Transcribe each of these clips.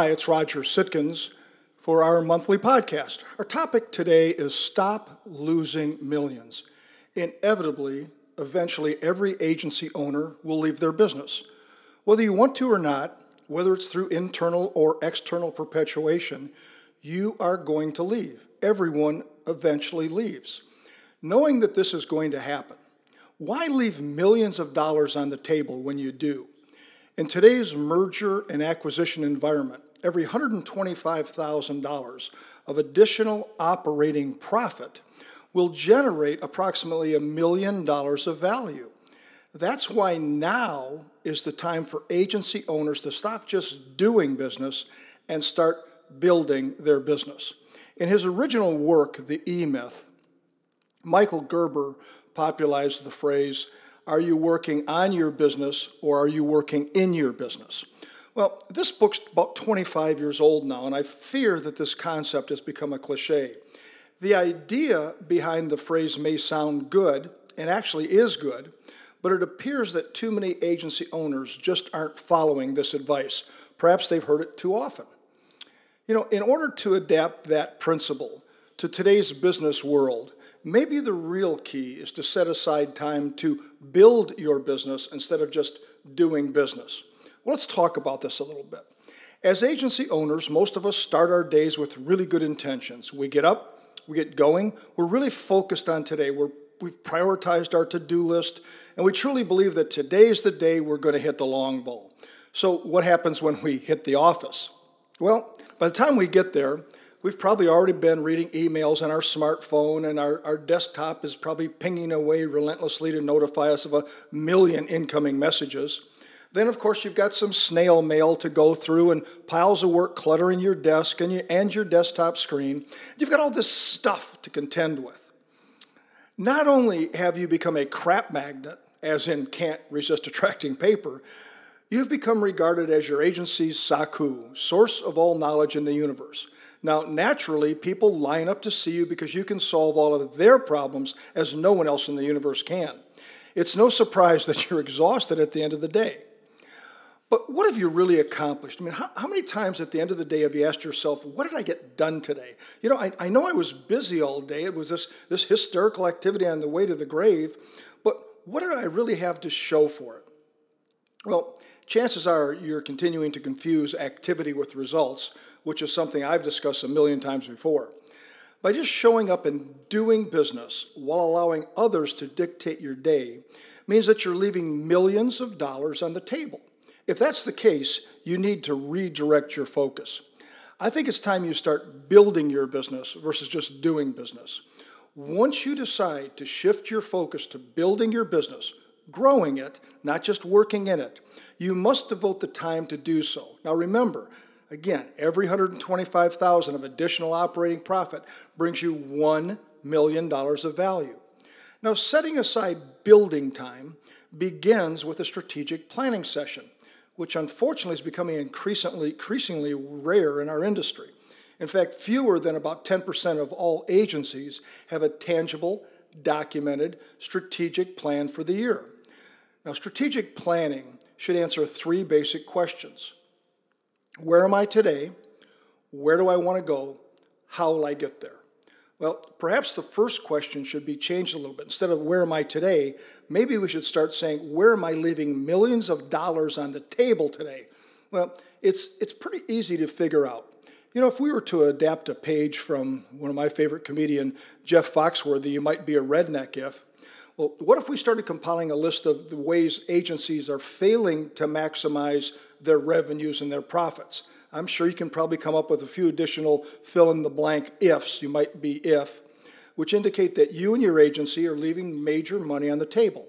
Hi, it's Roger Sitkins for our monthly podcast. Our topic today is Stop Losing Millions. Inevitably, eventually, every agency owner will leave their business. Whether you want to or not, whether it's through internal or external perpetuation, you are going to leave. Everyone eventually leaves. Knowing that this is going to happen, why leave millions of dollars on the table when you do? In today's merger and acquisition environment, every $125,000 of additional operating profit will generate approximately a million dollars of value. That's why now is the time for agency owners to stop just doing business and start building their business. In his original work, The E Myth, Michael Gerber popularized the phrase are you working on your business or are you working in your business? Well, this book's about 25 years old now, and I fear that this concept has become a cliche. The idea behind the phrase may sound good, and actually is good, but it appears that too many agency owners just aren't following this advice. Perhaps they've heard it too often. You know, in order to adapt that principle to today's business world, maybe the real key is to set aside time to build your business instead of just doing business. Well, let's talk about this a little bit. As agency owners, most of us start our days with really good intentions. We get up, we get going, we're really focused on today. We're, we've prioritized our to do list, and we truly believe that today's the day we're going to hit the long ball. So, what happens when we hit the office? Well, by the time we get there, we've probably already been reading emails on our smartphone, and our, our desktop is probably pinging away relentlessly to notify us of a million incoming messages. Then, of course, you've got some snail mail to go through and piles of work cluttering your desk and, you, and your desktop screen. You've got all this stuff to contend with. Not only have you become a crap magnet, as in can't resist attracting paper, you've become regarded as your agency's Saku, source of all knowledge in the universe. Now, naturally, people line up to see you because you can solve all of their problems as no one else in the universe can. It's no surprise that you're exhausted at the end of the day. But what have you really accomplished? I mean, how, how, many times at the end of the day have you asked yourself, what did I get done today? You know, I, I know I was busy all day. It was this, this hysterical activity on the way to the grave, but what did I really have to show for it? Well, chances are you're continuing to confuse activity with results, which is something I've discussed a million times before. By just showing up and doing business while allowing others to dictate your day means that you're leaving millions of dollars on the table. If that's the case, you need to redirect your focus. I think it's time you start building your business versus just doing business. Once you decide to shift your focus to building your business, growing it, not just working in it, you must devote the time to do so. Now remember, again, every 125,000 of additional operating profit brings you 1 million dollars of value. Now setting aside building time begins with a strategic planning session which unfortunately is becoming increasingly, increasingly rare in our industry. In fact, fewer than about 10% of all agencies have a tangible, documented, strategic plan for the year. Now, strategic planning should answer three basic questions Where am I today? Where do I want to go? How will I get there? Well, perhaps the first question should be changed a little bit. Instead of where am I today, maybe we should start saying, where am I leaving millions of dollars on the table today? Well, it's, it's pretty easy to figure out. You know, if we were to adapt a page from one of my favorite comedian, Jeff Foxworthy, you might be a redneck if. Well, what if we started compiling a list of the ways agencies are failing to maximize their revenues and their profits? I'm sure you can probably come up with a few additional fill in the blank ifs, you might be if, which indicate that you and your agency are leaving major money on the table.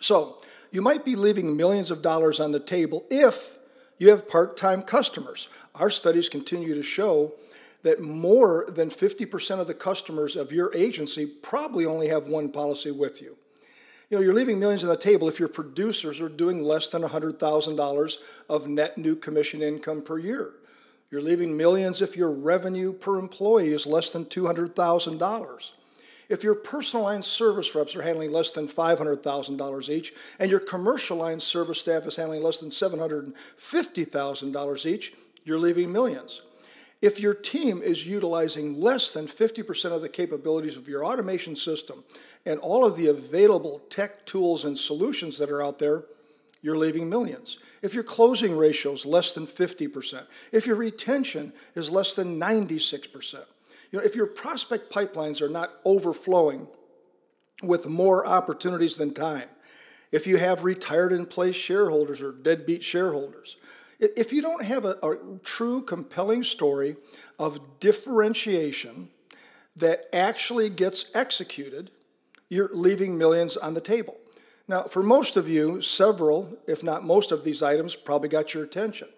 So, you might be leaving millions of dollars on the table if you have part time customers. Our studies continue to show that more than 50% of the customers of your agency probably only have one policy with you. You know, you're leaving millions on the table if your producers are doing less than $100,000 of net new commission income per year. You're leaving millions if your revenue per employee is less than $200,000. If your personal line service reps are handling less than $500,000 each, and your commercial line service staff is handling less than $750,000 each, you're leaving millions. If your team is utilizing less than 50% of the capabilities of your automation system and all of the available tech tools and solutions that are out there, you're leaving millions. If your closing ratio is less than 50%, if your retention is less than 96%, you know, if your prospect pipelines are not overflowing with more opportunities than time, if you have retired in place shareholders or deadbeat shareholders, if you don't have a, a true compelling story of differentiation that actually gets executed, you're leaving millions on the table. Now, for most of you, several, if not most of these items probably got your attention.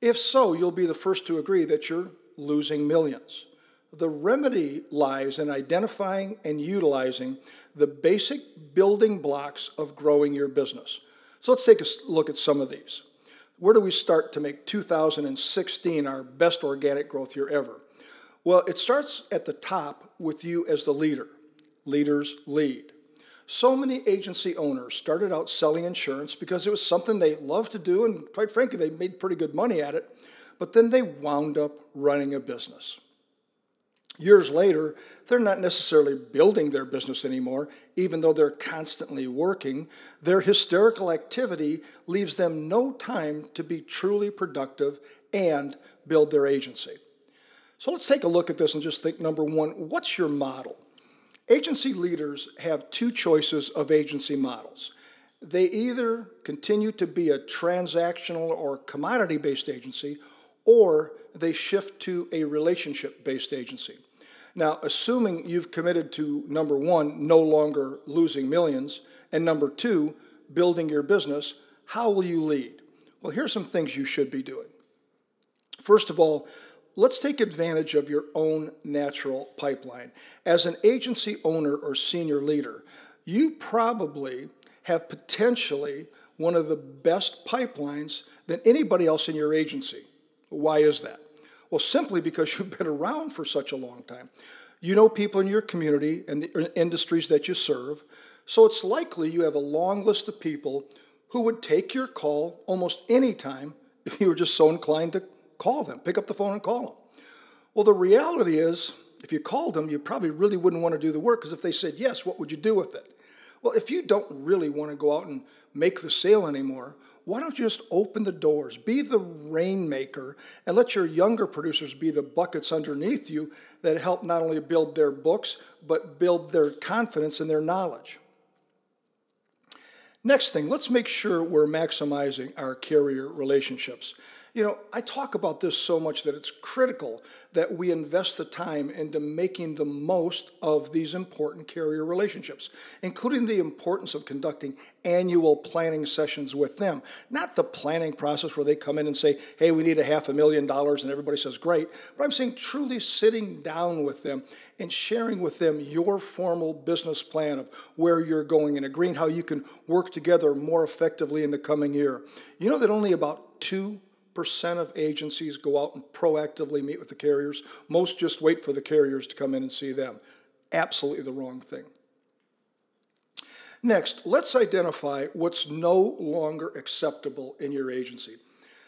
If so, you'll be the first to agree that you're losing millions. The remedy lies in identifying and utilizing the basic building blocks of growing your business. So let's take a look at some of these. Where do we start to make 2016 our best organic growth year ever? Well, it starts at the top with you as the leader. Leaders lead. So many agency owners started out selling insurance because it was something they loved to do, and quite frankly, they made pretty good money at it, but then they wound up running a business. Years later, they're not necessarily building their business anymore, even though they're constantly working. Their hysterical activity leaves them no time to be truly productive and build their agency. So let's take a look at this and just think number one, what's your model? Agency leaders have two choices of agency models. They either continue to be a transactional or commodity based agency, or they shift to a relationship based agency. Now, assuming you've committed to number one, no longer losing millions, and number two, building your business, how will you lead? Well, here's some things you should be doing. First of all, let's take advantage of your own natural pipeline. As an agency owner or senior leader, you probably have potentially one of the best pipelines than anybody else in your agency. Why is that? Well, simply because you've been around for such a long time. You know people in your community and the industries that you serve, so it's likely you have a long list of people who would take your call almost any time if you were just so inclined to call them, pick up the phone and call them. Well, the reality is, if you called them, you probably really wouldn't want to do the work because if they said yes, what would you do with it? Well, if you don't really want to go out and make the sale anymore, why don't you just open the doors, be the rainmaker, and let your younger producers be the buckets underneath you that help not only build their books, but build their confidence and their knowledge. Next thing, let's make sure we're maximizing our carrier relationships. You know, I talk about this so much that it's critical that we invest the time into making the most of these important carrier relationships, including the importance of conducting annual planning sessions with them. Not the planning process where they come in and say, hey, we need a half a million dollars, and everybody says, great. But I'm saying truly sitting down with them and sharing with them your formal business plan of where you're going and agreeing how you can work together more effectively in the coming year. You know that only about two percent of agencies go out and proactively meet with the carriers. Most just wait for the carriers to come in and see them. Absolutely the wrong thing. Next, let's identify what's no longer acceptable in your agency.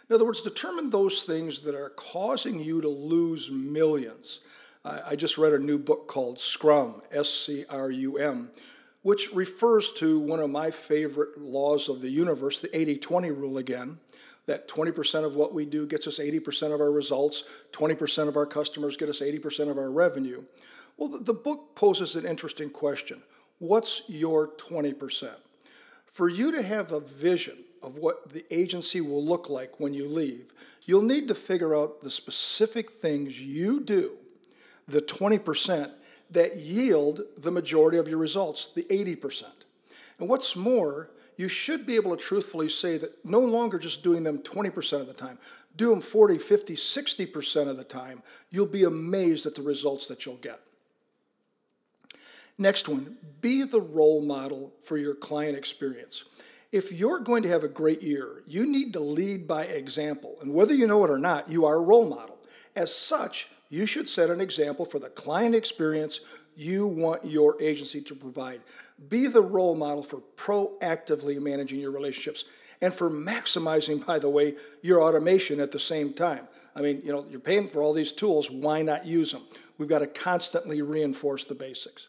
In other words, determine those things that are causing you to lose millions. I just read a new book called Scrum, S C R U M, which refers to one of my favorite laws of the universe, the 80 20 rule again that 20% of what we do gets us 80% of our results, 20% of our customers get us 80% of our revenue. Well, the, the book poses an interesting question. What's your 20%? For you to have a vision of what the agency will look like when you leave, you'll need to figure out the specific things you do, the 20%, that yield the majority of your results, the 80%. And what's more, you should be able to truthfully say that no longer just doing them 20% of the time, do them 40, 50, 60% of the time. You'll be amazed at the results that you'll get. Next one, be the role model for your client experience. If you're going to have a great year, you need to lead by example. And whether you know it or not, you are a role model. As such, you should set an example for the client experience you want your agency to provide. Be the role model for proactively managing your relationships. and for maximizing, by the way, your automation at the same time. I mean, you know, you're paying for all these tools, why not use them? We've got to constantly reinforce the basics.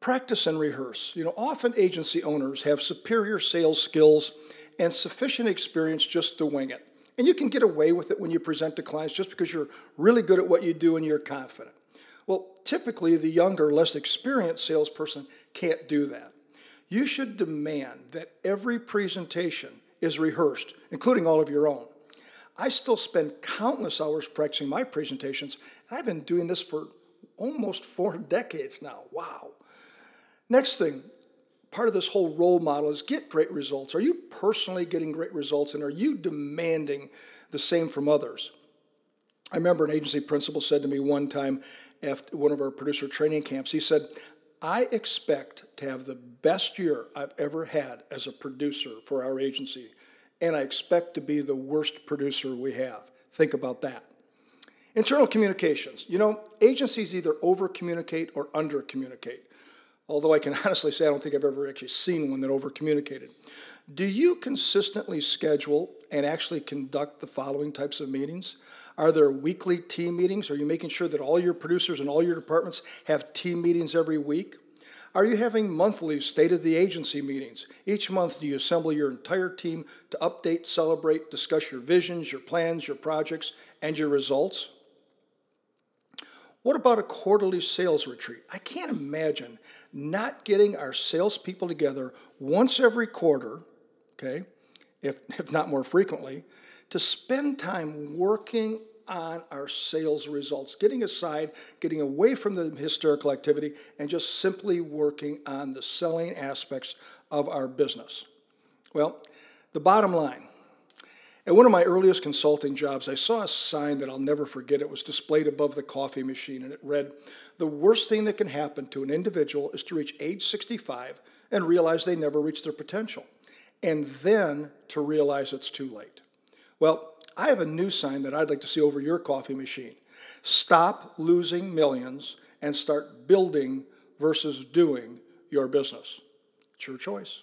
Practice and rehearse. You know, often agency owners have superior sales skills and sufficient experience just to wing it. And you can get away with it when you present to clients just because you're really good at what you do and you're confident. Well, typically, the younger, less experienced salesperson can't do that. You should demand that every presentation is rehearsed, including all of your own. I still spend countless hours practicing my presentations, and I've been doing this for almost four decades now. Wow. Next thing, part of this whole role model is get great results. Are you personally getting great results, and are you demanding the same from others? I remember an agency principal said to me one time after one of our producer training camps, he said, I expect to have the best year I've ever had as a producer for our agency and I expect to be the worst producer we have. Think about that. Internal communications. You know, agencies either over communicate or under communicate. Although I can honestly say I don't think I've ever actually seen one that over communicated. Do you consistently schedule and actually conduct the following types of meetings? Are there weekly team meetings? Are you making sure that all your producers and all your departments have team meetings every week? Are you having monthly state of the agency meetings? Each month, do you assemble your entire team to update, celebrate, discuss your visions, your plans, your projects, and your results? What about a quarterly sales retreat? I can't imagine not getting our salespeople together once every quarter, okay, if, if not more frequently, to spend time working on our sales results, getting aside, getting away from the hysterical activity, and just simply working on the selling aspects of our business. Well, the bottom line at one of my earliest consulting jobs, I saw a sign that I'll never forget. It was displayed above the coffee machine, and it read The worst thing that can happen to an individual is to reach age 65 and realize they never reached their potential, and then to realize it's too late. Well, I have a new sign that I'd like to see over your coffee machine. Stop losing millions and start building versus doing your business. It's your choice.